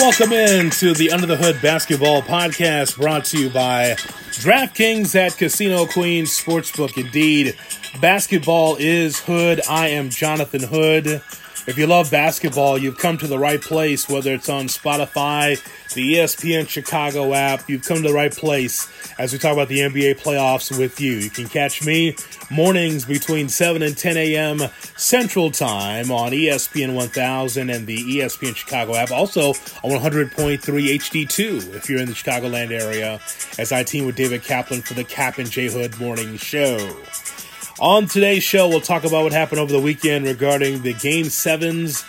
Welcome in to the Under the Hood Basketball Podcast brought to you by DraftKings at Casino Queen Sportsbook. Indeed, basketball is Hood. I am Jonathan Hood. If you love basketball, you've come to the right place, whether it's on Spotify, the ESPN Chicago app, you've come to the right place as we talk about the NBA playoffs with you. You can catch me mornings between 7 and 10 a.m. Central Time on ESPN 1000 and the ESPN Chicago app. Also on 100.3 HD2 if you're in the Chicagoland area, as I team with David Kaplan for the Kap and J Hood Morning Show. On today's show, we'll talk about what happened over the weekend regarding the Game 7s.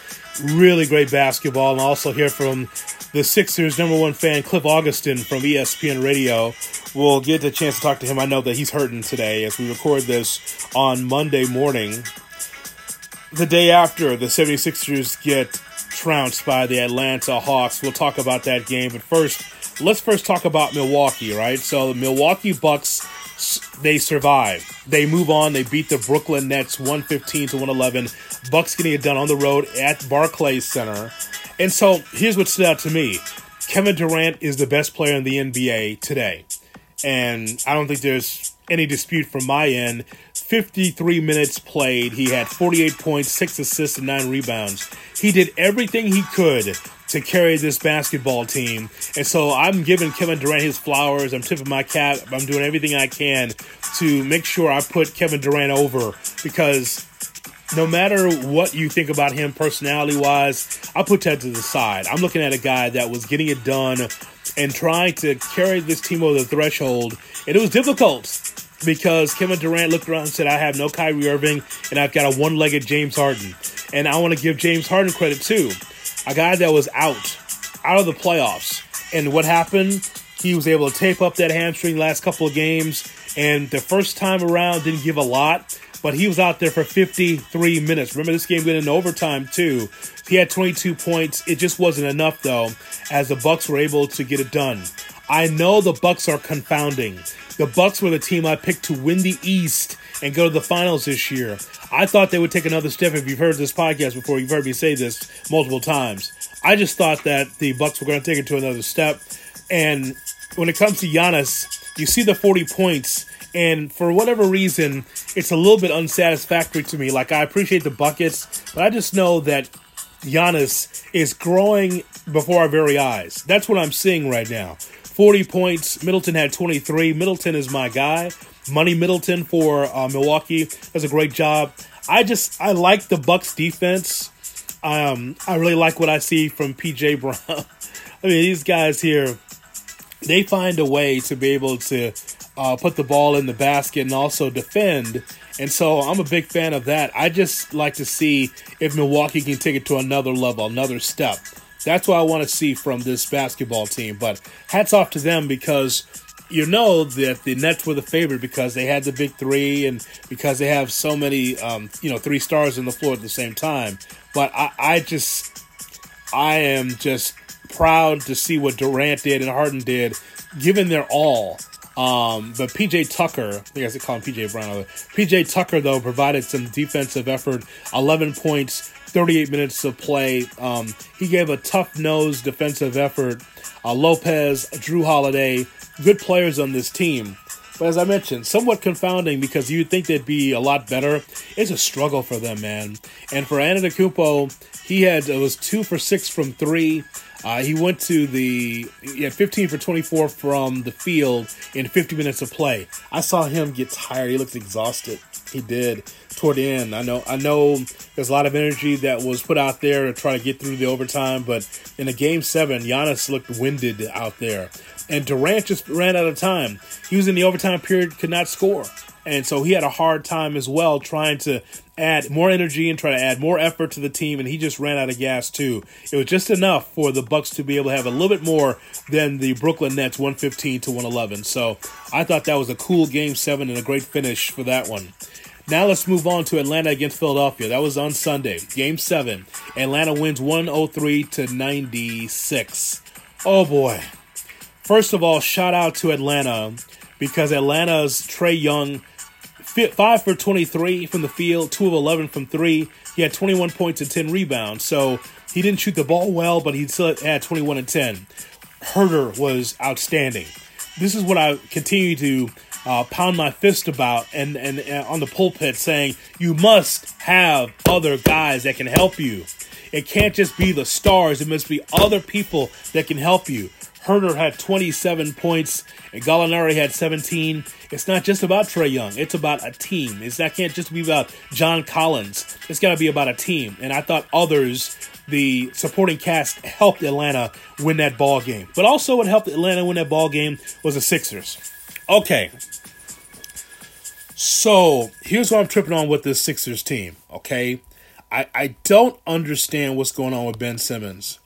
Really great basketball, and also hear from the Sixers' number one fan, Cliff Augustin from ESPN Radio. We'll get the chance to talk to him. I know that he's hurting today as we record this on Monday morning. The day after the 76ers get trounced by the Atlanta Hawks. We'll talk about that game. But first, let's first talk about Milwaukee, right? So the Milwaukee Bucks they survive. They move on. They beat the Brooklyn Nets 115 to 111. Bucks getting it done on the road at Barclays Center. And so here's what stood out to me. Kevin Durant is the best player in the NBA today. And I don't think there's any dispute from my end. 53 minutes played. He had 48 points, 6 assists, and 9 rebounds. He did everything he could to carry this basketball team. And so I'm giving Kevin Durant his flowers. I'm tipping my cap. I'm doing everything I can to make sure I put Kevin Durant over because no matter what you think about him personality wise, I put that to the side. I'm looking at a guy that was getting it done and trying to carry this team over the threshold. And it was difficult because Kevin Durant looked around and said, I have no Kyrie Irving and I've got a one legged James Harden. And I want to give James Harden credit too a guy that was out, out of the playoffs. And what happened? He was able to tape up that hamstring last couple of games, and the first time around didn't give a lot, but he was out there for 53 minutes. Remember, this game went into overtime too. He had 22 points. It just wasn't enough though, as the Bucks were able to get it done. I know the Bucks are confounding. The Bucks were the team I picked to win the East and go to the finals this year. I thought they would take another step. If you've heard this podcast before, you've heard me say this multiple times. I just thought that the Bucks were going to take it to another step. And when it comes to Giannis, you see the 40 points, and for whatever reason, it's a little bit unsatisfactory to me. Like I appreciate the buckets, but I just know that Giannis is growing before our very eyes. That's what I'm seeing right now. 40 points. Middleton had 23. Middleton is my guy. Money Middleton for uh, Milwaukee does a great job. I just I like the Bucks defense. Um, I really like what I see from PJ Brown. I mean, these guys here, they find a way to be able to uh, put the ball in the basket and also defend. And so I'm a big fan of that. I just like to see if Milwaukee can take it to another level, another step. That's what I want to see from this basketball team. But hats off to them because you know that the Nets were the favorite because they had the big three and because they have so many, um, you know, three stars on the floor at the same time. But I, I just, I am just proud to see what Durant did and Harden did, given their all. Um, but PJ Tucker, I think I call him PJ Brown. PJ Tucker though provided some defensive effort, 11 points, 38 minutes of play. Um, he gave a tough nose defensive effort. Uh, Lopez, Jrue Holiday, good players on this team. But as I mentioned, somewhat confounding because you'd think they'd be a lot better. It's a struggle for them, man. And for Antetokounmpo, he had it was two for six from three. Uh, he went to the he had 15 for 24 from the field in 50 minutes of play. I saw him get tired. He looked exhausted. He did toward the end. I know I know there's a lot of energy that was put out there to try to get through the overtime, but in a game seven, Giannis looked winded out there. And Durant just ran out of time. He was in the overtime period, could not score. And so he had a hard time as well trying to add more energy and try to add more effort to the team and he just ran out of gas too. It was just enough for the Bucks to be able to have a little bit more than the Brooklyn Nets 115 to 111. So I thought that was a cool game 7 and a great finish for that one. Now let's move on to Atlanta against Philadelphia. That was on Sunday, game 7. Atlanta wins 103 to 96. Oh boy. First of all, shout out to Atlanta because Atlanta's Trae Young, five for 23 from the field, two of 11 from three. He had 21 points and 10 rebounds. So He didn't shoot the ball well, but he still had 21 and 10. Huerter was outstanding. This is what I continue to uh, pound my fist about and, and, and on the pulpit saying you must have other guys that can help you. It can't just be the stars. It must be other people that can help you. Huerter had 27 points, and Gallinari had 17. It's not just about Trae Young. It's about a team. It's that can't just be about John Collins. It's got to be about a team. And I thought others, the supporting cast, helped Atlanta win that ball game. But also, what helped Atlanta win that ball game was the Sixers. Okay, so here's what I'm tripping on with this Sixers team. Okay, I I don't understand what's going on with Ben Simmons.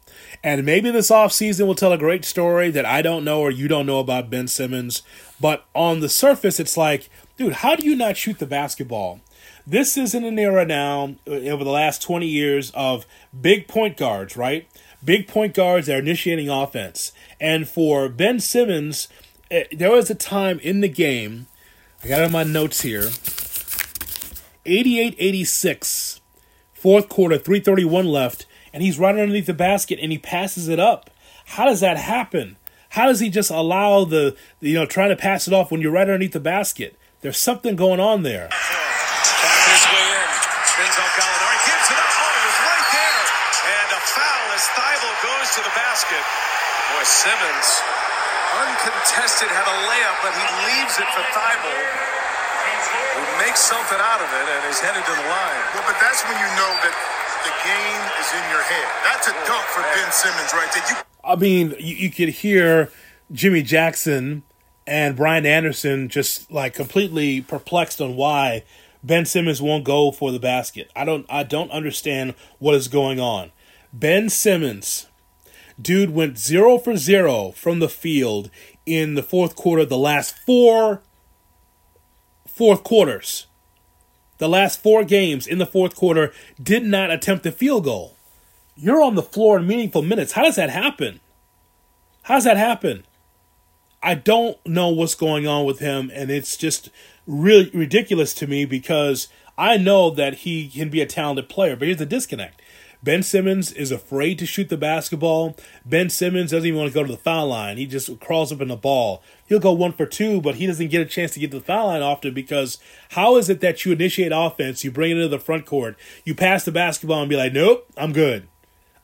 And maybe this offseason will tell a great story that I don't know or you don't know about Ben Simmons. But on the surface, it's like, dude, how do you not shoot the basketball? This is in an era now, uh, over the last 20 years, of big point guards, right? Big point guards that are initiating offense. And for Ben Simmons, eh, there was a time in the game, I got it on my notes here 88 86, fourth quarter, 331 left and he's right underneath the basket and he passes it up. How does that happen? How does he just allow the, you know, trying to pass it off when you're right underneath the basket? There's something going on there. his way in. Spins on Gallinari. Gives it up. Oh, he right there. And a foul as Thybulle goes to the basket. Boy, Simmons, uncontested, had a layup, but he leaves it for Thybulle, who makes something out of it and is headed to the line. Well, but that's when you know that the game is in your head. That's a oh, dunk for Ben Simmons right there. You- I mean, you, you could hear Jimmy Jackson and Brian Anderson just like completely perplexed on why Ben Simmons won't go for the basket. I don't I don't understand what is going on. Ben Simmons, dude went 0 for 0 from the field in the fourth quarter of the last four fourth quarters the last four games in the fourth quarter did not attempt a field goal. You're on the floor in meaningful minutes. How does that happen? How does that happen? I don't know what's going on with him, and it's just really ridiculous to me because I know that he can be a talented player, but here's the disconnect. Ben Simmons is afraid to shoot the basketball. Ben Simmons doesn't even want to go to the foul line. He just crawls up in the ball. He'll go one for two, but he doesn't get a chance to get to the foul line often because how is it that you initiate offense, you bring it into the front court, you pass the basketball and be like, nope, I'm good.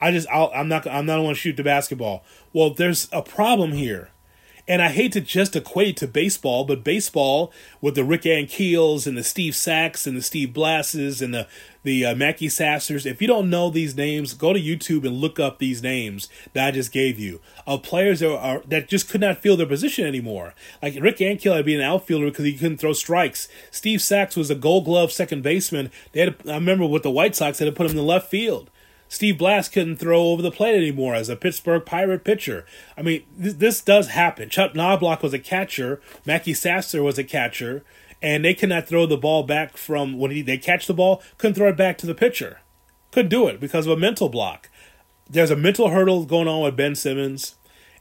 I just i am not I'm not going to shoot the basketball. Well, there's a problem here. And I hate to just equate to baseball, but baseball with the Rick Ankiels and the Steve Sax and the Steve Blasses and the the uh, Mackey Sassers. If you don't know these names, go to YouTube and look up these names that I just gave you of players that are that just could not feel their position anymore. Like Rick Ankiel had to be an outfielder because he couldn't throw strikes. Steve Sax was a Gold Glove second baseman. They had I remember with the White Sox they had to put him in the left field. Steve Blass couldn't throw over the plate anymore as a Pittsburgh Pirate pitcher. I mean, th- this does happen. Chuck Knoblauch was a catcher. Mackey Sasser was a catcher. And they cannot throw the ball back from when he, they catch the ball, couldn't throw it back to the pitcher. Couldn't do it because of a mental block. There's a mental hurdle going on with Ben Simmons.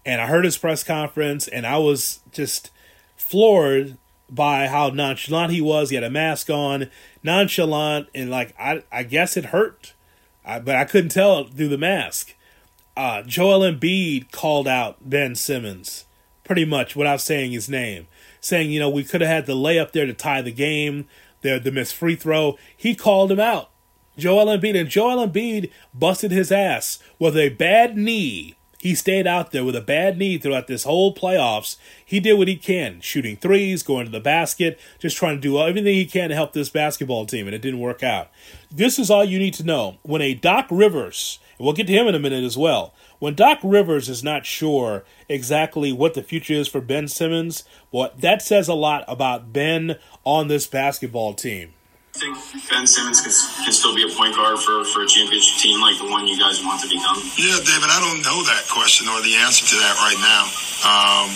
And I heard his press conference, and I was just floored by how nonchalant he was. He had a mask on, nonchalant, and like I, I guess it hurt I, but I couldn't tell through the mask. Uh, Joel Embiid called out Ben Simmons pretty much without saying his name, saying, you know, we could have had the layup there to tie the game, the, the missed free throw. He called him out. Joel Embiid, and Joel Embiid busted his ass with a bad knee he stayed out there with a bad knee throughout this whole playoffs. He did what he can, shooting threes, going to the basket, just trying to do everything he can to help this basketball team, and it didn't work out. This is all you need to know. When a Doc Rivers, and we'll get to him in a minute as well, when Doc Rivers is not sure exactly what the future is for Ben Simmons, well, that says a lot about Ben on this basketball team. I think Ben Simmons can, can still be a point guard for, for a championship team like the one you guys want to become? Yeah, David, I don't know that question or the answer to that right now. Um,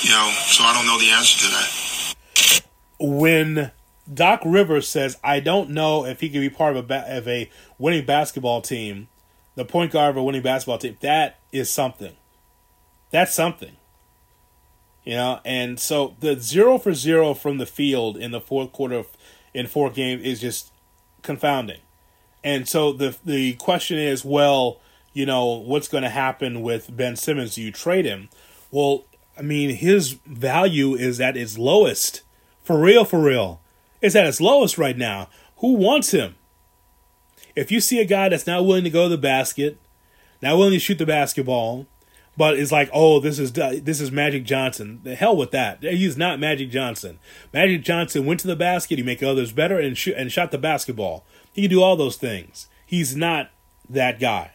you know, so I don't know the answer to that. When Doc Rivers says, "I don't know if he can be part of a ba- of a winning basketball team, the point guard of a winning basketball team," that is something. That's something. You know, and so the zero for zero from the field in the fourth quarter of, in four games is just confounding. And so the the question is, well, you know, what's going to happen with Ben Simmons? Do you trade him? Well, I mean, his value is at its lowest. For real, for real. It's at its lowest right now. Who wants him? If you see a guy that's not willing to go to the basket, not willing to shoot the basketball, but it's like, oh, this is this is Magic Johnson. The hell with that. He's not Magic Johnson. Magic Johnson went to the basket. He make others better and shoot and shot the basketball. He can do all those things. He's not that guy.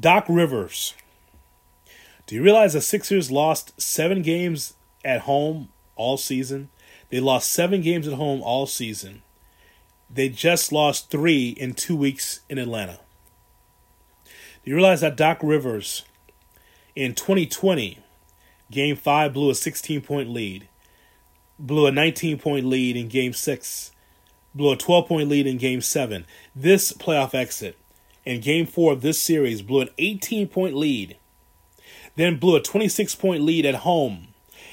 Doc Rivers. Do you realize the Sixers lost seven games at home all season? They lost seven games at home all season. They just lost three in two weeks in Atlanta. Do you realize that Doc Rivers in 2020, Game 5 blew a 16 point lead, blew a 19 point lead in Game 6, blew a 12 point lead in Game 7. This playoff exit in Game 4 of this series blew an 18 point lead, then blew a 26 point lead at home.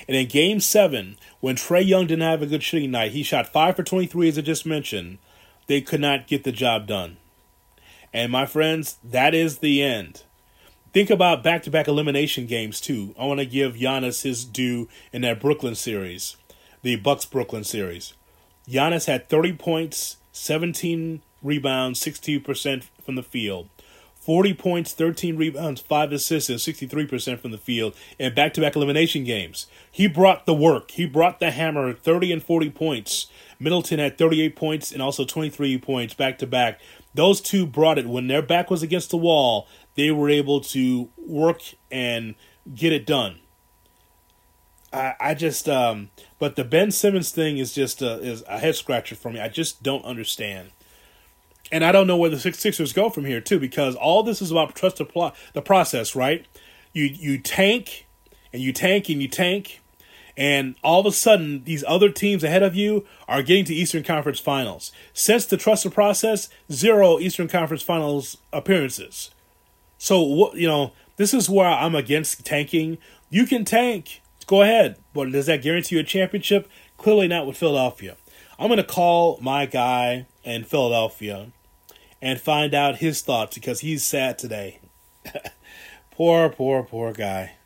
And in Game 7, when Trae Young didn't have a good shooting night, he shot 5 for 23, as I just mentioned. They could not get the job done. And my friends, that is the end. Think about back to back elimination games too. I want to give Giannis his due in that Brooklyn series, the Bucks Brooklyn series. Giannis had 30 points, 17 rebounds, 62% from the field. 40 points, 13 rebounds, 5 assists, and 63% from the field in back to back elimination games. He brought the work. He brought the hammer, 30 and 40 points. Middleton had 38 points and also 23 points back to back. Those two brought it. When their back was against the wall, they were able to work and get it done. I, I just, um, but the Ben Simmons thing is just a, is a head scratcher for me. I just don't understand. And I don't know where the Sixers go from here too, because all this is about trust the, pl- the process, right? You you tank and you tank and you tank, and all of a sudden these other teams ahead of you are getting to Eastern Conference Finals. Since the trust the process, zero Eastern Conference Finals appearances. So what you know, this is where I'm against tanking. You can tank, go ahead, but does that guarantee you a championship? Clearly not with Philadelphia. I'm to call my guy in Philadelphia and find out his thoughts because he's sad today. poor, poor, poor guy.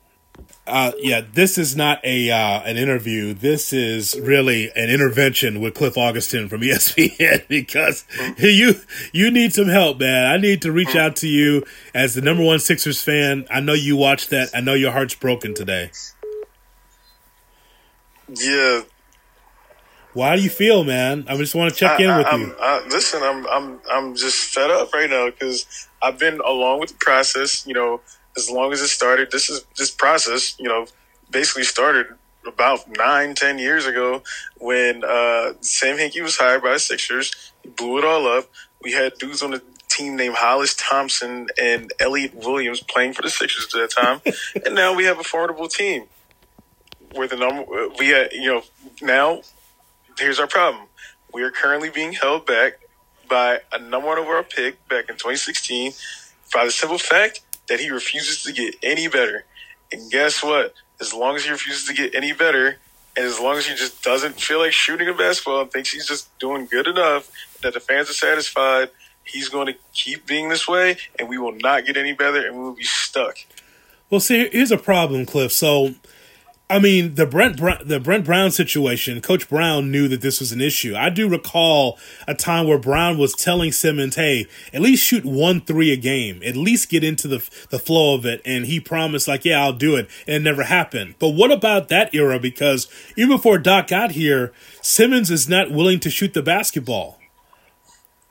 Uh, yeah, this is not a uh, an interview. This is really an intervention with Cliff Augustin from ESPN because you you need some help, man. I need to reach out to you as the number one Sixers fan. I know you watched that. I know your heart's broken today. Yeah. Why do you feel, man? I just want to check in I, with I'm, you. I, listen, I'm I'm I'm just fed up right now because I've been along with the process. You know, as long as it started, this is this process, you know, basically started about nine, ten years ago when uh, Sam Hinkie was hired by the Sixers. He blew it all up. We had dudes on the team named Hollis Thompson and Elliot Williams playing for the Sixers at that time, and now we have a formidable team. Where the number we had, you know, now here's our problem. We are currently being held back by a number one overall pick back in 2016 by the simple fact that he refuses to get any better. And guess what? As long as he refuses to get any better, and as long as he just doesn't feel like shooting a basketball and thinks he's just doing good enough that the fans are satisfied, he's going to keep being this way, and we will not get any better, and we will be stuck. Well, see, here's a problem, Cliff. So I mean, the Brett the Brett Brown situation. Coach Brown knew that this was an issue. I do recall a time where Brown was telling Simmons, "Hey, at least shoot one three a game. At least get into the the flow of it." And he promised, like, "Yeah, I'll do it." And it never happened. But what about that era? Because even before Doc got here, Simmons is not willing to shoot the basketball.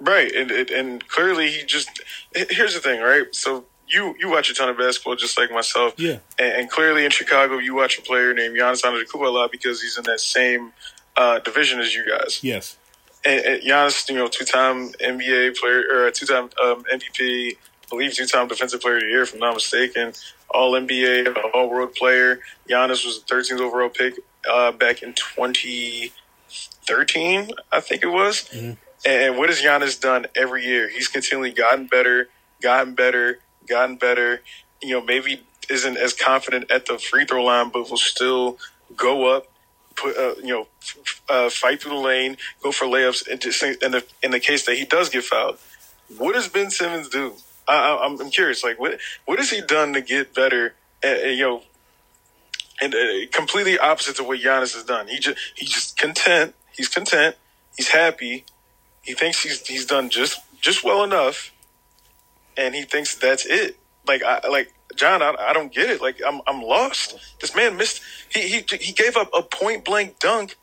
Right, and and clearly he just. Here's the thing, right? So you you watch a ton of basketball just like myself. Yeah. And, and clearly in Chicago, you watch a player named Giannis Antetokounmpo a lot because he's in that same uh, division as you guys. Yes. And, and Giannis, you know, two-time NBA player or two-time um, MVP, I believe two-time Defensive Player of the Year, if I'm not mistaken. All NBA, All World player. Giannis was the 13th overall pick uh, back in 2013, I think it was. Mm-hmm. And what has Giannis done every year? He's continually gotten better, gotten better, gotten better. You know, maybe isn't as confident at the free throw line, but will still go up, put uh, you know, uh, fight through the lane, go for layups, and just in the in the case that he does get fouled. what does Ben Simmons do? I, I'm curious. Like, what what has he done to get better? And, you know, and uh, completely opposite to what Giannis has done. He just he's just content. He's content. He's happy. He thinks he's he's done just just well enough, and he thinks that's it. Like I like John, I, I don't get it. Like I'm I'm lost. This man missed. He he he gave up a point blank dunk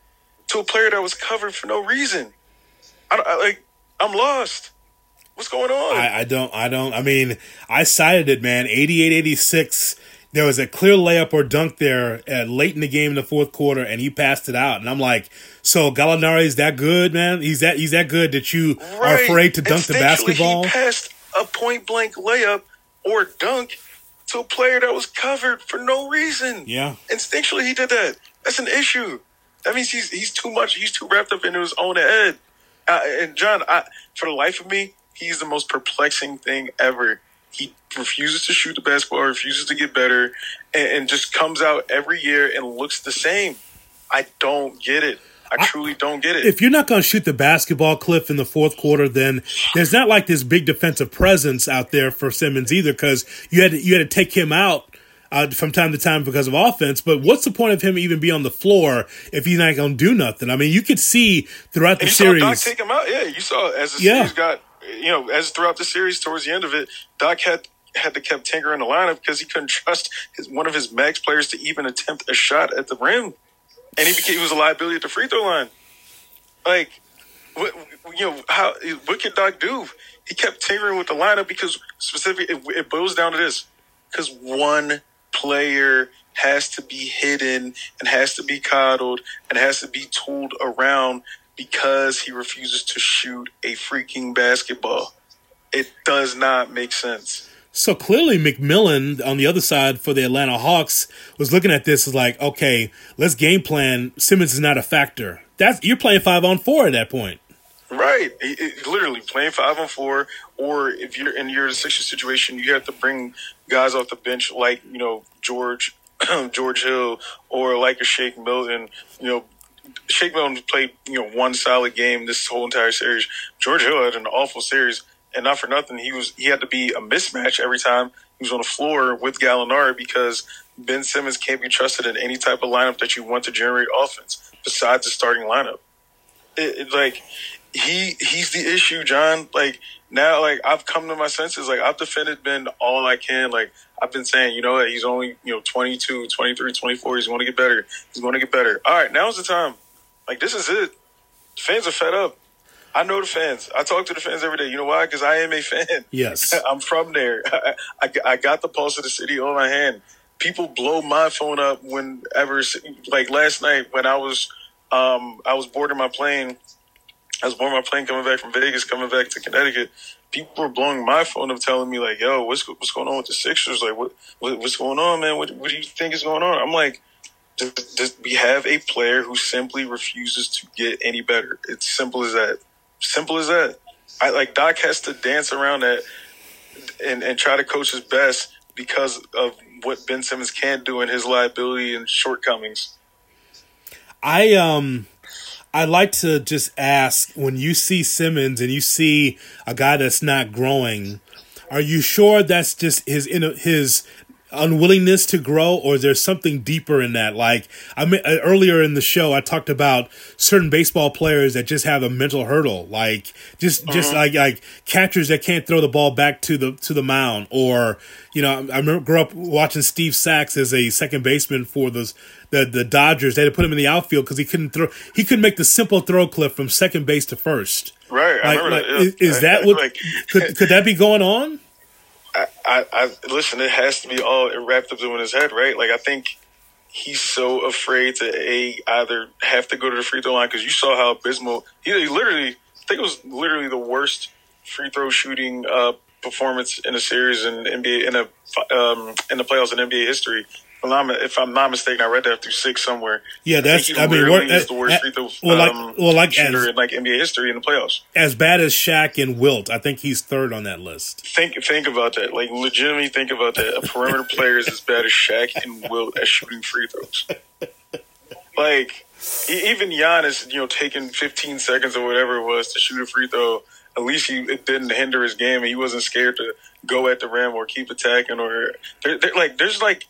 to a player that was covered for no reason. I, I like I'm lost. What's going on? I, I don't. I don't. I mean, I cited it, man. 88 86. There was a clear layup or dunk there uh, late in the game in the fourth quarter, and he passed it out. And I'm like, so Gallinari is that good, man? He's that he's that good that you right. are afraid to dunk the basketball? He passed a point blank layup or dunk to a player that was covered for no reason. Yeah, instinctually he did that. That's an issue. That means he's he's too much. He's too wrapped up into his own head. Uh, and John, I, for the life of me, he's the most perplexing thing ever. He refuses to shoot the basketball, refuses to get better, and, and just comes out every year and looks the same. I don't get it. I truly don't get it. If you're not going to shoot the basketball cliff in the fourth quarter, then there's not like this big defensive presence out there for Simmons either, because you had to, you had to take him out uh, from time to time because of offense. But what's the point of him even be on the floor if he's not going to do nothing? I mean, you could see throughout the series. Saw Doc take him out. Yeah, you saw as the yeah. series got you know, as throughout the series, towards the end of it, Doc had had to kept Tinker in the lineup because he couldn't trust his, one of his max players to even attempt a shot at the rim, and he became he was a liability at the free throw line. Like, what, you know, how what could Doc do? He kept tinkering with the lineup because specifically it, it boils down to this: because one player has to be hidden and has to be coddled and has to be tooled around because he refuses to shoot a freaking basketball. It does not make sense. So clearly, McMillan on the other side for the Atlanta Hawks was looking at this as like, okay, let's game plan. Simmons is not a factor. That's you're playing five on four at that point. Right, it, it, literally playing five on four, or if you're in your Sixers situation, you have to bring guys off the bench like you know George, George Hill, or like a Shake Milton, you know Shake Milton played, you know, one solid game this whole entire series. George Hill had an awful series, and not for nothing, he was he had to be a mismatch every time he was on the floor with Gallinari because Ben Simmons can't be trusted in any type of lineup that you want to generate offense besides the starting lineup. It, it, like he he's the issue, John. Like now, like I've come to my senses. Like I've defended Ben all I can. Like I've been saying, you know what, he's only, you know, 22, 23, 24. He's going to get better. He's going to get better. All right, now's the time. Like, this is it. Fans are fed up. I know the fans. I talk to the fans every day. You know why? Because I am a fan. Yes. I'm from there. I, I, I, got the pulse of the city on my hand. People blow my phone up whenever, like last night when I was, um, I was boarding my plane. I was boarding my plane coming back from Vegas, coming back to Connecticut people were blowing my phone up, telling me like, "Yo, what's what's going on with the Sixers? Like, what, what what's going on, man? What what do you think is going on?" I'm like, we have a player who simply refuses to get any better. It's simple as that. Simple as that. I like Doc has to dance around that and and try to coach his best because of what Ben Simmons can do and his liability and shortcomings. I um I'd like to just ask when you see Simmons and you see a guy that's not growing, are you sure that's just his his unwillingness to grow or is there something deeper in that like i mean uh, earlier in the show i talked about certain baseball players that just have a mental hurdle like just uh-huh. just like like catchers that can't throw the ball back to the to the mound or you know i remember grew up watching steve sax as a second baseman for those the the dodgers they had to put him in the outfield because he couldn't throw he couldn't make the simple throw clip from second base to first right like, like, that, yeah. is, is that what could, could that be going on I, I, I listen. It has to be all wrapped up in his head, right? Like I think he's so afraid to a either have to go to the free throw line because you saw how abysmal he, he, literally. I think it was literally the worst free throw shooting uh, performance in a series in NBA in a um, in the playoffs in NBA history. If I'm not mistaken, I read that through six somewhere. Yeah, that's. I, I mean, what, is the worst free throw well, like, um, well, like shooter as, in like NBA history in the playoffs. As bad as Shaq and Wilt, I think he's third on that list. Think think about that. Like legitimately think about that. A perimeter player is as bad as Shaq and Wilt at shooting free throws. Like even Giannis, you know, taking 15 seconds or whatever it was to shoot a free throw. at least he it didn't hinder his game, and he wasn't scared to go at the rim or keep attacking. Or they're, they're like there's like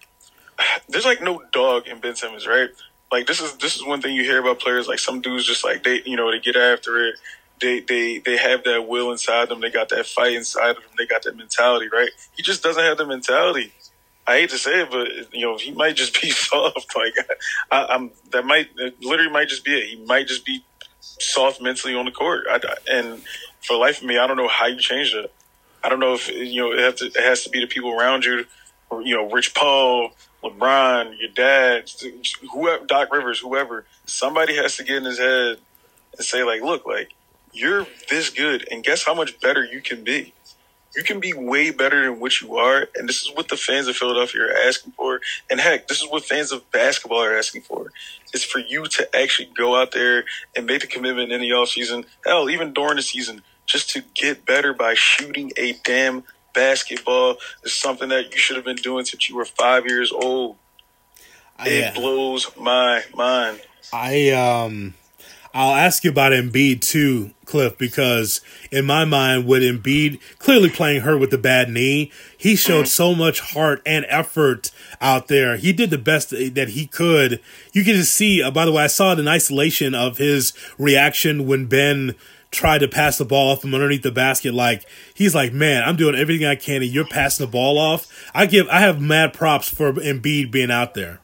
there's like no dog in Ben Simmons, right? Like this is this is one thing you hear about players. Like some dudes just like they you know they get after it. They they they have that will inside them. They got that fight inside of them. They got that mentality, right? He just doesn't have the mentality. I hate to say it, but you know he might just be soft. Like I, am that might literally might just be it. He might just be soft mentally on the court. I, and for life of me, I don't know how you change that. I don't know if you know it, to, it has to be the people around you, or, you know, Rich Paul, LeBron, your dad, whoever, Doc Rivers, whoever. Somebody has to get in his head and say, like, look, like you're this good, and guess how much better you can be. You can be way better than what you are, and this is what the fans of Philadelphia are asking for. And heck, this is what fans of basketball are asking for. Is for you to actually go out there and make the commitment in the off season, hell, even during the season, just to get better by shooting a damn basketball is something that you should have been doing since you were five years old. It blows my mind. I um I'll ask you about Embiid too, Cliff, because in my mind, with Embiid clearly playing hurt with the bad knee, he showed mm-hmm. so much heart and effort out there. He did the best that he could. You can just see, uh, by the way, I saw it in isolation of his reaction when Ben tried to pass the ball off from underneath the basket. Like he's like, man, I'm doing everything I can, and you're passing the ball off. I give, I have mad props for Embiid being out there.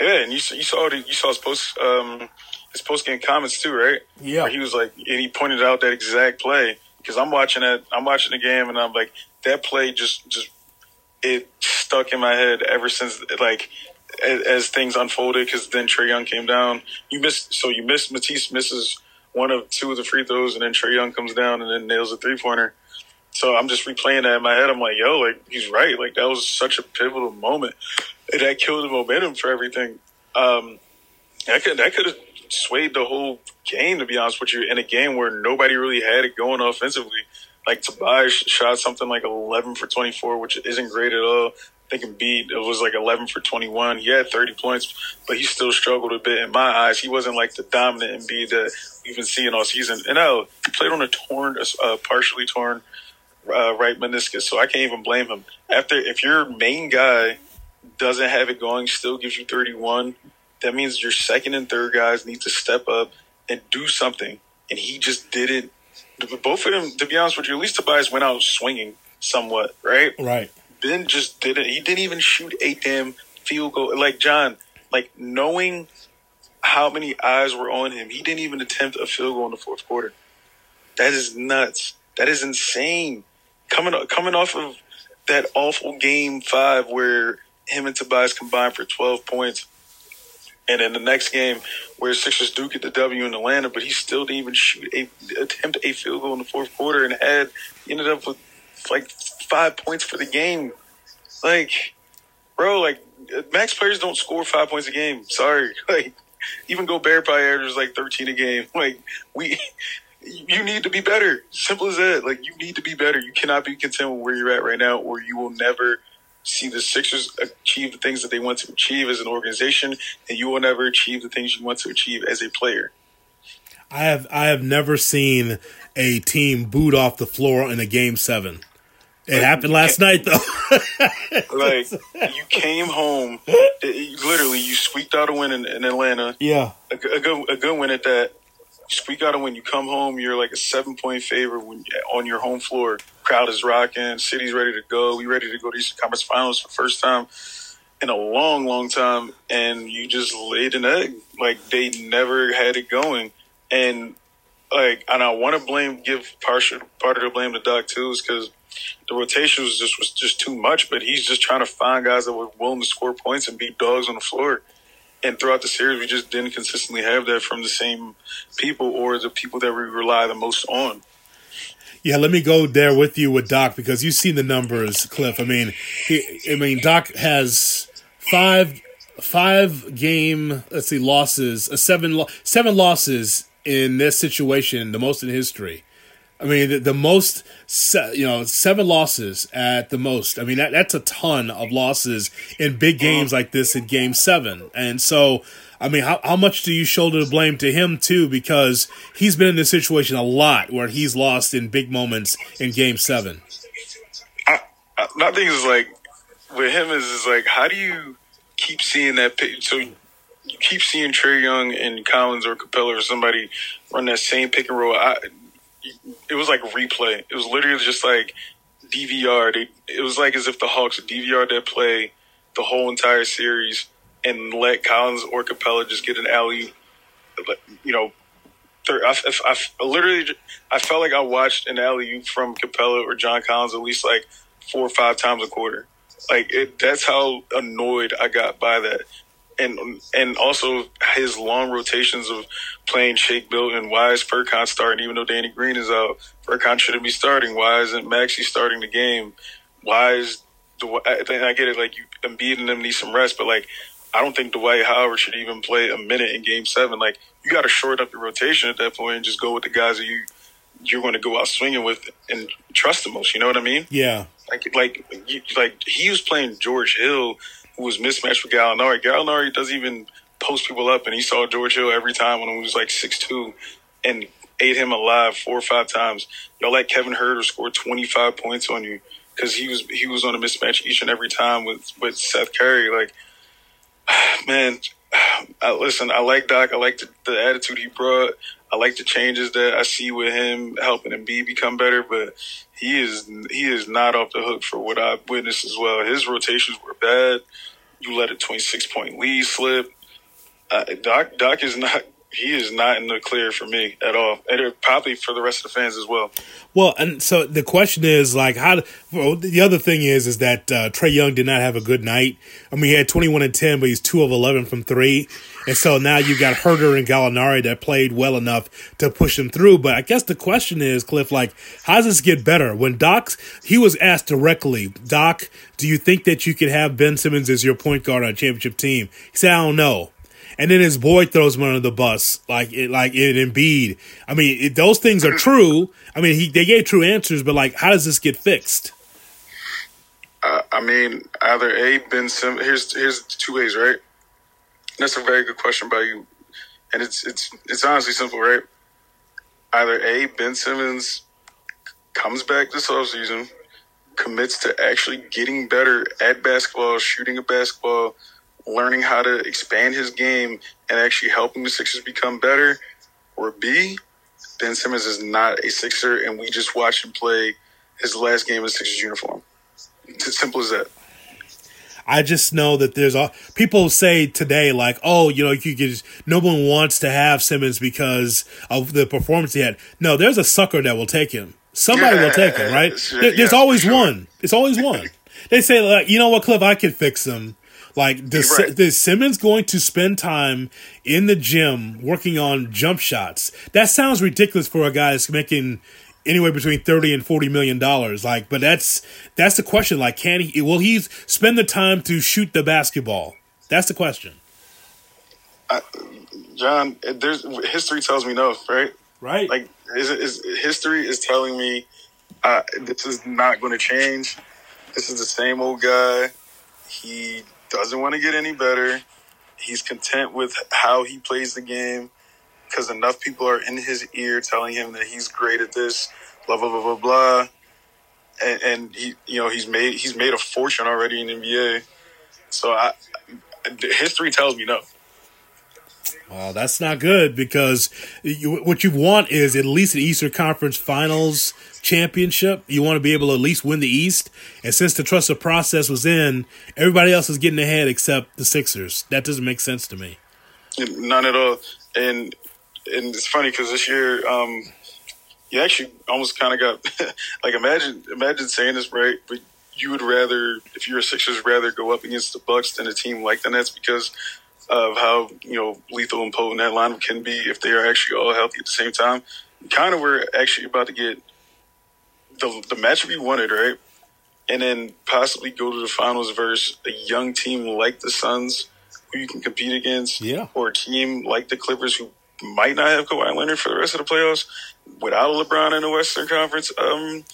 Yeah, and you you saw the, you saw his post um, his post game comments too, right? Yeah, Where he was like, and he pointed out that exact play because I'm watching that, I'm watching the game, and I'm like, that play just just it stuck in my head ever since like as, as things unfolded because then Trae Young came down. You missed, so you missed Matisse misses one of two of the free throws, and then Trae Young comes down and then nails a three pointer. So I'm just replaying that in my head. I'm like, yo, like he's right. Like that was such a pivotal moment. And that killed the momentum for everything. Um, that could that could have swayed the whole game, to be honest with you, in a game where nobody really had it going offensively. Like Tobias shot something like 11 for 24, which isn't great at all. I think Embiid, it was like 11 for 21. He had 30 points, but he still struggled a bit in my eyes. He wasn't like the dominant Embiid that we've been seeing all season. And oh, he played on a torn, uh, partially torn uh, right meniscus, so I can't even blame him. After, if your main guy doesn't have it going, still gives you 31, that means your second and third guys need to step up and do something. And he just didn't. Both of them, to be honest with you, at least Tobias went out swinging somewhat, right? Right. Ben just didn't. He didn't even shoot a damn field goal. Like John, like knowing how many eyes were on him, he didn't even attempt a field goal in the fourth quarter. That is nuts. That is insane. Coming coming off of that awful game five where him and Tobias combined for twelve points and in the next game, where Sixers do get the W in Atlanta, but he still didn't even shoot a attempt a field goal in the fourth quarter, and had ended up with like five points for the game. Like, bro, like max players don't score five points a game. Sorry, like even Gobert probably averages like thirteen a game. Like we. You need to be better. Simple as that. Like you need to be better. You cannot be content with where you're at right now, or you will never see the Sixers achieve the things that they want to achieve as an organization, and you will never achieve the things you want to achieve as a player. I have I have never seen a team boot off the floor in a game seven. It happened last night though. like you came home, literally you squeaked out a win in, in Atlanta. Yeah, a, a, good a good win at that. You squeak out a win. You come home, you're like a seven point favorite when on your home floor crowd is rocking. City's ready to go. We ready to go to Eastern Conference Finals for the first time in a long, long time. And you just laid an egg. Like they never had it going. And like, and I want to blame, give partial part of the blame to Doc too, is because the rotation was just was just too much. But he's just trying to find guys that were willing to score points and beat dogs on the floor. And throughout the series, we just didn't consistently have that from the same people or the people that we rely the most on. Yeah, let me go there with you with Doc because you've seen the numbers, Cliff. I mean, he, I mean, Doc has five five game let's see losses, uh, seven seven losses in this situation, the most in history. I mean, the, the most, you know, seven losses at the most. I mean, that, that's a ton of losses in big games like this in game seven. And so, I mean, how, how much do you shoulder the blame to him too? Because he's been in this situation a lot where he's lost in big moments in game seven. I, I, my thing is like with him is is like how do you keep seeing that pick? So you keep seeing Trae Young and Collins or Capela or somebody run that same pick and roll. I, it was like replay. It was literally just like DVR. It was like as if the Hawks DVR that play the whole entire series and let Collins or Capela just get an alley. You know, I, I, I literally I felt like I watched an alley from Capela or John Collins at least like four or five times a quarter. Like it, that's how annoyed I got by that. And and also his long rotations of playing Shake Milton. Why is Furkan starting even though Danny Green is out? Furkan shouldn't be starting. Why isn't Maxey starting the game? Why is the I, I get it like you Embiid and them need some rest, but like I don't think Dwight Howard should even play a minute in Game Seven. Like you got to short up your rotation at that point and just go with the guys that you you're going to go out swinging with and trust the most. You know what I mean? Yeah. Like like you, like he was playing George Hill, who was mismatched with Gallinari. Gallinari doesn't even post people up, and he saw George Hill every time when he was like six two, and ate him alive four or five times. Y'all let Kevin Huerter score twenty five points on you because he was he was on a mismatch each and every time with with Seth Curry. Like man, I, listen, I like Doc. I like the, the attitude he brought. I like the changes that I see with him helping Embiid become better, but he is he is not off the hook for what I witnessed as well. His rotations were bad. You let a twenty six point lead slip. Uh, Doc Doc is not he is not in the clear for me at all, and probably for the rest of the fans as well. Well, and so the question is like, how? Well, the other thing is, is that uh, Trae Young did not have a good night. I mean, he had twenty one and ten, but he's two of eleven from three, and so now you got Huerter and Gallinari that played well enough to push him through. But I guess the question is, Cliff, like, how does this get better? When Doc, he was asked directly, Doc, do you think that you could have Ben Simmons as your point guard on a championship team? He said, I don't know and then his boy throws him under the bus, like it, like in Embiid. I mean, it, those things are true. I mean, he they gave true answers, but like, how does this get fixed? Uh, I mean, either a Ben Simmons. Here's here's two ways, right? That's a very good question by you, and it's it's it's honestly simple, right? Either a Ben Simmons comes back this offseason, commits to actually getting better at basketball, shooting a basketball learning how to expand his game and actually helping the Sixers become better, or B, Ben Simmons is not a Sixer and we just watched him play his last game in Sixers uniform. It's as simple as that. I just know that there's a people say today like, oh, you know, you just no one wants to have Simmons because of the performance he had. No, there's a sucker that will take him. Somebody will take him, right? There, there's always sure. one. It's always one. they say like, you know what, Cliff, I can fix him. Like, does, right. is Simmons going to spend time in the gym working on jump shots? That sounds ridiculous for a guy that's making anywhere between 30 and 40 million dollars. Like but that's that's the question. Like can he will he spend the time to shoot the basketball? That's the question. Uh, john there's history tells me no right? Right. Like is, is history is telling me uh, this is not going to change. This is the same old guy. He doesn't want to get any better. He's content with how he plays the game because enough people are in his ear telling him that he's great at this, blah blah blah blah blah. And, and he, you know, he's made he's made a fortune already in NBA. So I, history tells me no. Well, that's not good because you, what you want is at least an Eastern Conference Finals championship. You want to be able to at least win the East. And since the trust of process was in, everybody else is getting ahead except the Sixers. That doesn't make sense to me. None at all. And and it's funny because this year, um, you actually almost kind of got like imagine imagine saying this right, but you would rather if you're a Sixers rather go up against the Bucks than a team like the Nets because of how you know lethal and potent that lineup can be if they are actually all healthy at the same time. Kind of we're actually about to get the the matchup you wanted, right? And then possibly go to the finals versus a young team like the Suns, who you can compete against, yeah, or a team like the Clippers who might not have Kawhi Leonard for the rest of the playoffs without LeBron in the Western Conference um,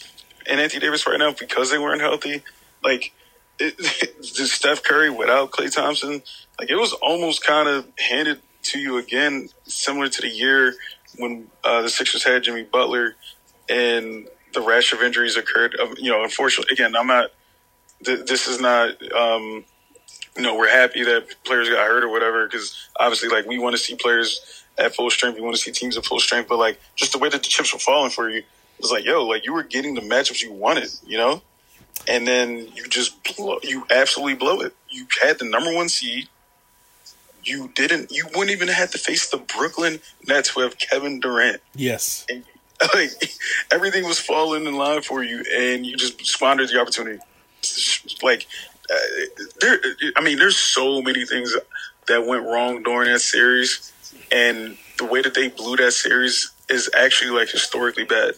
and Anthony Davis right now because they weren't healthy. Like, it, just Steph Curry without Klay Thompson, like it was almost kind of handed to you again, similar to the year when uh, the Sixers had Jimmy Butler and the rash of injuries occurred. Um, you know, unfortunately, again, I'm not. Th- this is not. Um, you know, we're happy that players got hurt or whatever because obviously, like, we want to see players at full strength. We want to see teams at full strength. But like, just the way that the chips were falling for you was like, yo, like you were getting the matchups you wanted, you know, and then you just blow, you absolutely blow it. You had the number one seed. You didn't. You wouldn't even have to face the Brooklyn Nets who have Kevin Durant. Yes. And, like everything was falling in line for you, and you just squandered the opportunity. Like uh, there, I mean, there's so many things that went wrong during that series, and the way that they blew that series is actually like historically bad.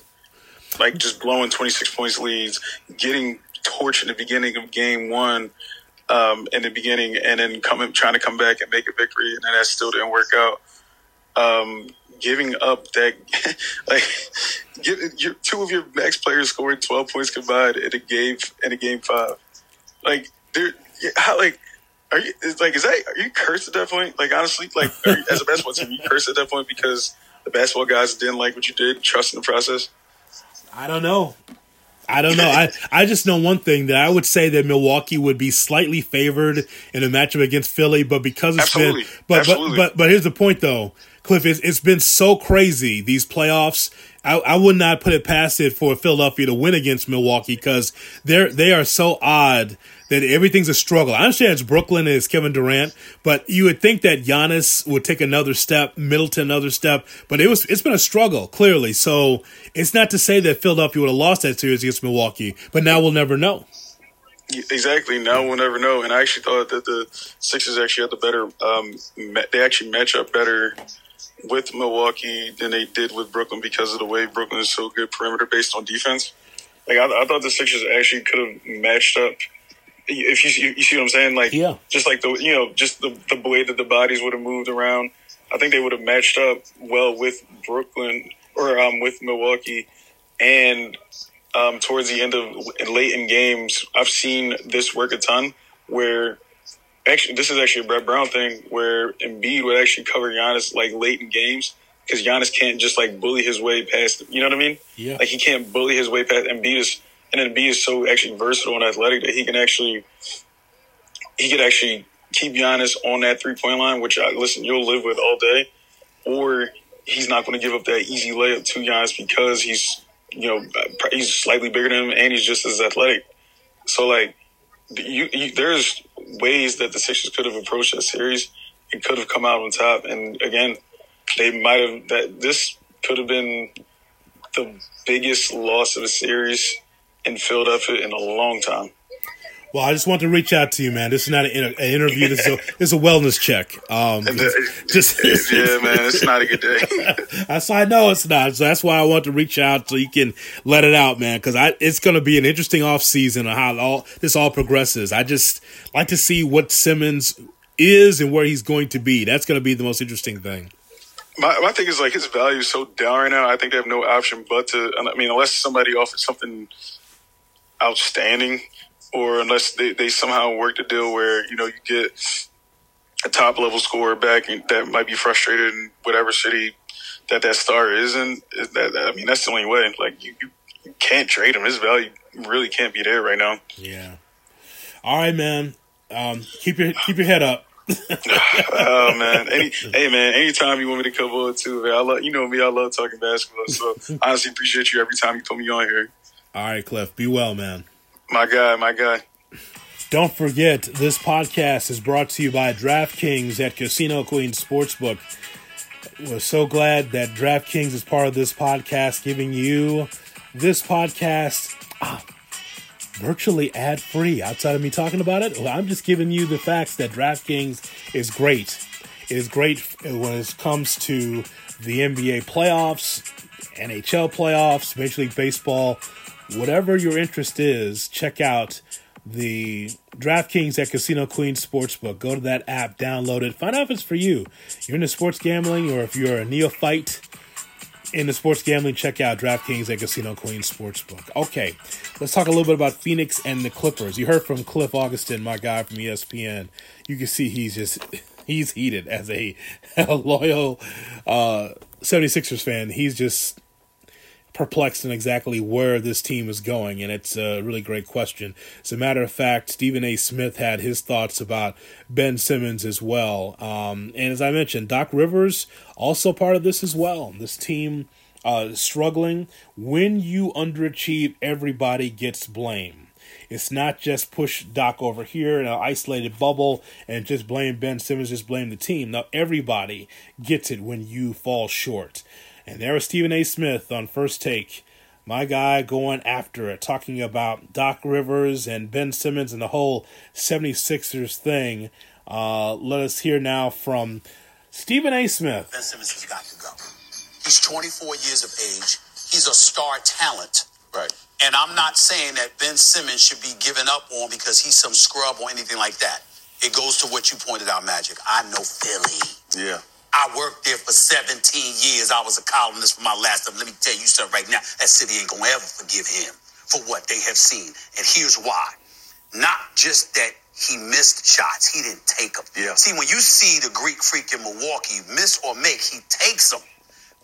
Like just blowing 26 points leads, getting torched in the beginning of game one, um, in the beginning, and then coming trying to come back and make a victory, and then that still didn't work out. Um, giving up that like give, your, two of your max players scoring 12 points combined in a game in a game five like there how like are you like is that are you cursed at that point like honestly like you, as a basketball team you cursed at that point because the basketball guys didn't like what you did trust in the process I don't know. I don't know. I, I just know one thing that I would say that Milwaukee would be slightly favored in a matchup against Philly, but because it's Absolutely. been but, Absolutely. but but but here's the point though, Cliff. It's, it's been so crazy these playoffs. I, I would not put it past it for Philadelphia to win against Milwaukee because they're they are so odd that everything's a struggle. I understand it's Brooklyn and it's Kevin Durant, but you would think that Giannis would take another step, Middleton another step, but it was it's been a struggle clearly. So it's not to say that Philadelphia would have lost that series against Milwaukee, but now we'll never know. Exactly. Now we'll never know. And I actually thought that the Sixers actually had the better. Um, they actually match up better with Milwaukee than they did with Brooklyn because of the way Brooklyn is so good perimeter based on defense. Like I, I thought the Sixers actually could have matched up. If you, you see what I'm saying, like Yeah. just like the you know just the the way that the bodies would have moved around, I think they would have matched up well with Brooklyn or um, with Milwaukee, and um, towards the end of late in games, I've seen this work a ton. Where actually, this is actually a Brett Brown thing, where Embiid would actually cover Giannis like late in games because Giannis can't just like bully his way past. You know what I mean? Yeah. Like he can't bully his way past. Embiid is and Embiid is so actually versatile and athletic that he can actually he could actually keep Giannis on that three point line, which I listen you'll live with all day, or he's not going to give up that easy layup to Giannis because he's you know he's slightly bigger than him and he's just as athletic. So like you, you there's ways that the Sixers could have approached that series and could have come out on top. And again, they might have that this could have been the biggest loss of a series in Philadelphia in a long time. Well, I just want to reach out to you, man. This is not an, inter- an interview. This is, a, this is a wellness check. Um, just yeah, man, it's not a good day. That's I know it's not. So that's why I want to reach out so you can let it out, man. Because I it's going to be an interesting off season on how all this all progresses. I just like to see what Simmons is and where he's going to be. That's going to be the most interesting thing. My, my thing is like his value is so down right now. I think they have no option but to. I mean, unless somebody offers something outstanding, or unless they, they somehow work the deal where you know you get a top level scorer back and that might be frustrated in whatever city that that star is in. That I mean, that's the only way. Like you, you, you can't trade him. His value really can't be there right now. Yeah. All right, man. Um, keep your keep your head up. oh man, Any, hey man, anytime you want me to come on too, man. I love you know me. I love talking basketball. So honestly appreciate you every time you put me on here. All right, Cliff. Be well, man. My guy, my guy. Don't forget, this podcast is brought to you by DraftKings at Casino Queen Sportsbook. We're so glad that DraftKings is part of this podcast, giving you this podcast ah, virtually ad free. Outside of me talking about it, I'm just giving you the facts that DraftKings is great. It is great when it comes to the NBA playoffs, NHL playoffs, Major League Baseball, whatever your interest is. Check out the DraftKings at Casino Queen Sportsbook. Go to that app, download it, find out if it's for you. You're into sports gambling, or if you're a neophyte in the sports gambling, check out DraftKings at Casino Queen Sportsbook. Okay, let's talk a little bit about Phoenix and the Clippers. You heard from Cliff Augustin, my guy from ESPN. You can see he's just he's heated as a, a loyal uh, 76ers fan. He's just perplexed in exactly where this team is going, and it's a really great question. As a matter of fact, Stephen A. Smith had his thoughts about Ben Simmons as well. Um, and as I mentioned, Doc Rivers also part of this as well. This team uh, struggling. When you underachieve, everybody gets blame. It's not just push Doc over here in an isolated bubble and just blame Ben Simmons, just blame the team. Now, everybody gets it when you fall short. And there was Stephen A. Smith on First Take, my guy going after it, talking about Doc Rivers and Ben Simmons and the whole 76ers thing. Uh, let us hear now from Stephen A. Smith. Ben Simmons has got to go. He's 24 years of age. He's a star talent. Right. And I'm not saying that Ben Simmons should be given up on because he's some scrub or anything like that. It goes to what you pointed out, Magic. I know Philly. Yeah. I worked there for 17 years. I was a columnist for my last time. Let me tell you something right now. That city ain't gonna ever forgive him for what they have seen. And here's why. Not just that he missed shots, he didn't take them. Yeah. See, when you see the Greek freak in Milwaukee miss or make, he takes them.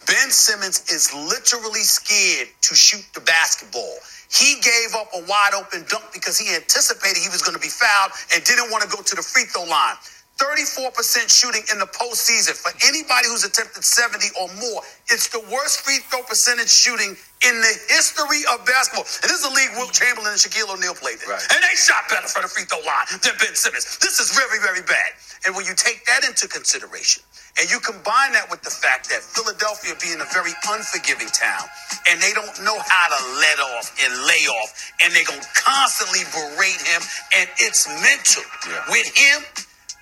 Ben Simmons is literally scared to shoot the basketball. He gave up a wide open dunk because he anticipated he was going to be fouled and didn't want to go to the free throw line. 34% shooting in the postseason. For anybody who's attempted 70 or more, it's the worst free throw percentage shooting in the history of basketball. And this is a league Wilt Chamberlain and Shaquille O'Neal played in. Right. And they shot better for the free throw line than Ben Simmons. This is very, very bad. And when you take that into consideration, and you combine that with the fact that Philadelphia being a very unforgiving town, and they don't know how to let off and lay off, and they're going to constantly berate him, and it's mental. Yeah. With him,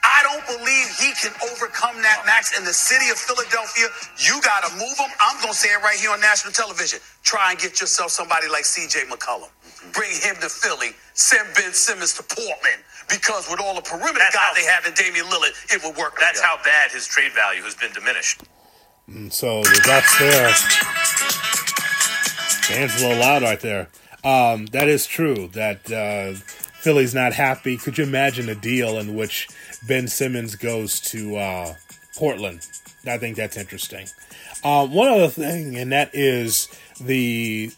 I don't believe he can overcome that, Max. In the city of Philadelphia, you got to move him. I'm going to say it right here on national television. Try and get yourself somebody like CJ McCollum. Bring him to Philly. Send Ben Simmons to Portland. Because with all the perimeter That's guys how- they have in Damian Lillard, it would work. That's Yeah. how bad his trade value has been diminished. So that's there. Dan's a little loud right there. Um, that is true. That uh, Philly's not happy. Could you imagine a deal in which Ben Simmons goes to uh, Portland? I think that's interesting. Um, one other thing, and that is the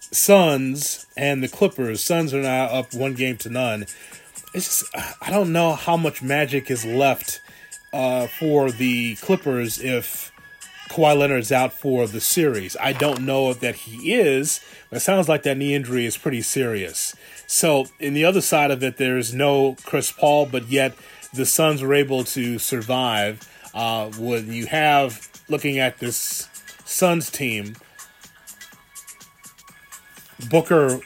Suns and the Clippers. Suns are now up one game to none. It's just, I don't know how much magic is left uh, for the Clippers if Kawhi Leonard's out for the series. I don't know if that he is, but it sounds like that knee injury is pretty serious. So, in the other side of it, there's no Chris Paul, but yet the Suns were able to survive. Uh, when you have looking at this Suns team, Booker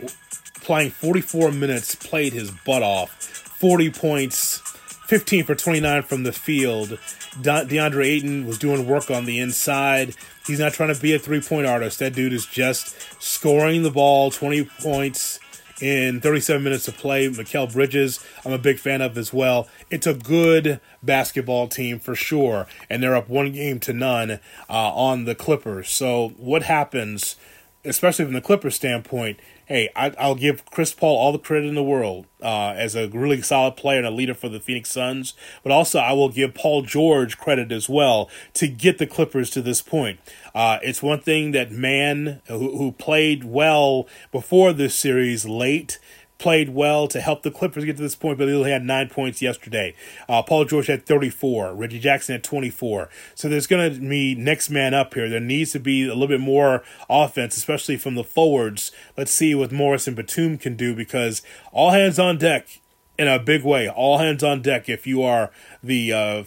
playing 44 minutes, played his butt off. 40 points, 15 for 29 from the field. De- DeAndre Ayton was doing work on the inside. He's not trying to be a three point artist. That dude is just scoring the ball, 20 points in 37 minutes of play. Mikal Bridges, I'm a big fan of as well. It's a good basketball team for sure, and they're up one game to none uh, on the Clippers. So, what happens, especially from the Clippers standpoint? Hey, I, I'll give Chris Paul all the credit in the world uh, as a really solid player and a leader for the Phoenix Suns, but also I will give Paul George credit as well to get the Clippers to this point. Uh, it's one thing that man who, who played well before this series late played well to help the Clippers get to this point, but they only had nine points yesterday. Uh, Paul George had 34, Reggie Jackson had 24. So there's going to be next man up here. There needs to be a little bit more offense, especially from the forwards. Let's see what Morris and Batum can do because all hands on deck in a big way. All hands on deck if you are the uh,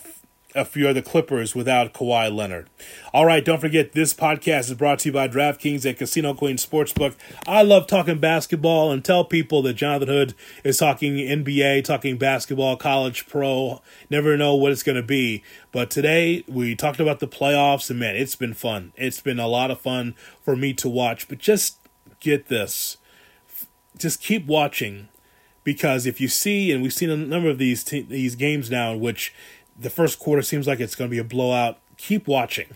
if you are the Clippers without Kawhi Leonard. All right, don't forget this podcast is brought to you by DraftKings at Casino Queen Sportsbook. I love talking basketball and tell people that Jonathan Hood is talking NBA, talking basketball, college, pro. Never know what it's going to be. But today we talked about the playoffs, and man, it's been fun. It's been a lot of fun for me to watch. But just get this just keep watching because if you see, and we've seen a number of these these games now in which the first quarter seems like it's going to be a blowout. Keep watching.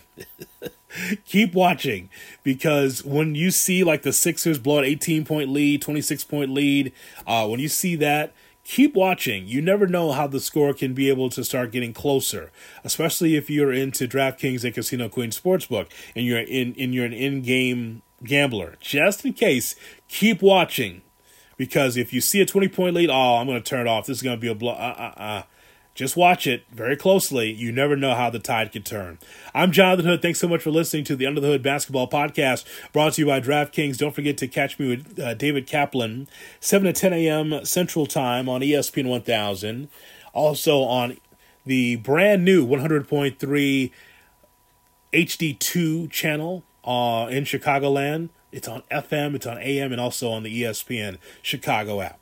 keep watching because when you see like the Sixers blow an 18 point lead, 26 point lead, uh, when you see that, keep watching. You never know how the score can be able to start getting closer, especially if you're into DraftKings and Casino Queen Sportsbook and you're in and you're an in-game gambler. Just in case, keep watching because if you see a 20 point lead, oh, I'm going to turn it off. This is going to be a blow. Uh, uh, uh. Just watch it very closely. You never know how the tide could turn. I'm Jonathan Hood. Thanks so much for listening to the Under the Hood Basketball Podcast brought to you by DraftKings. Don't forget to catch me with uh, David Kaplan, 7 to 10 a.m. Central Time on ESPN 1000. Also on the brand new 100.3 HD2 channel uh, in Chicagoland. It's on FM, it's on AM, and also on the ESPN Chicago app.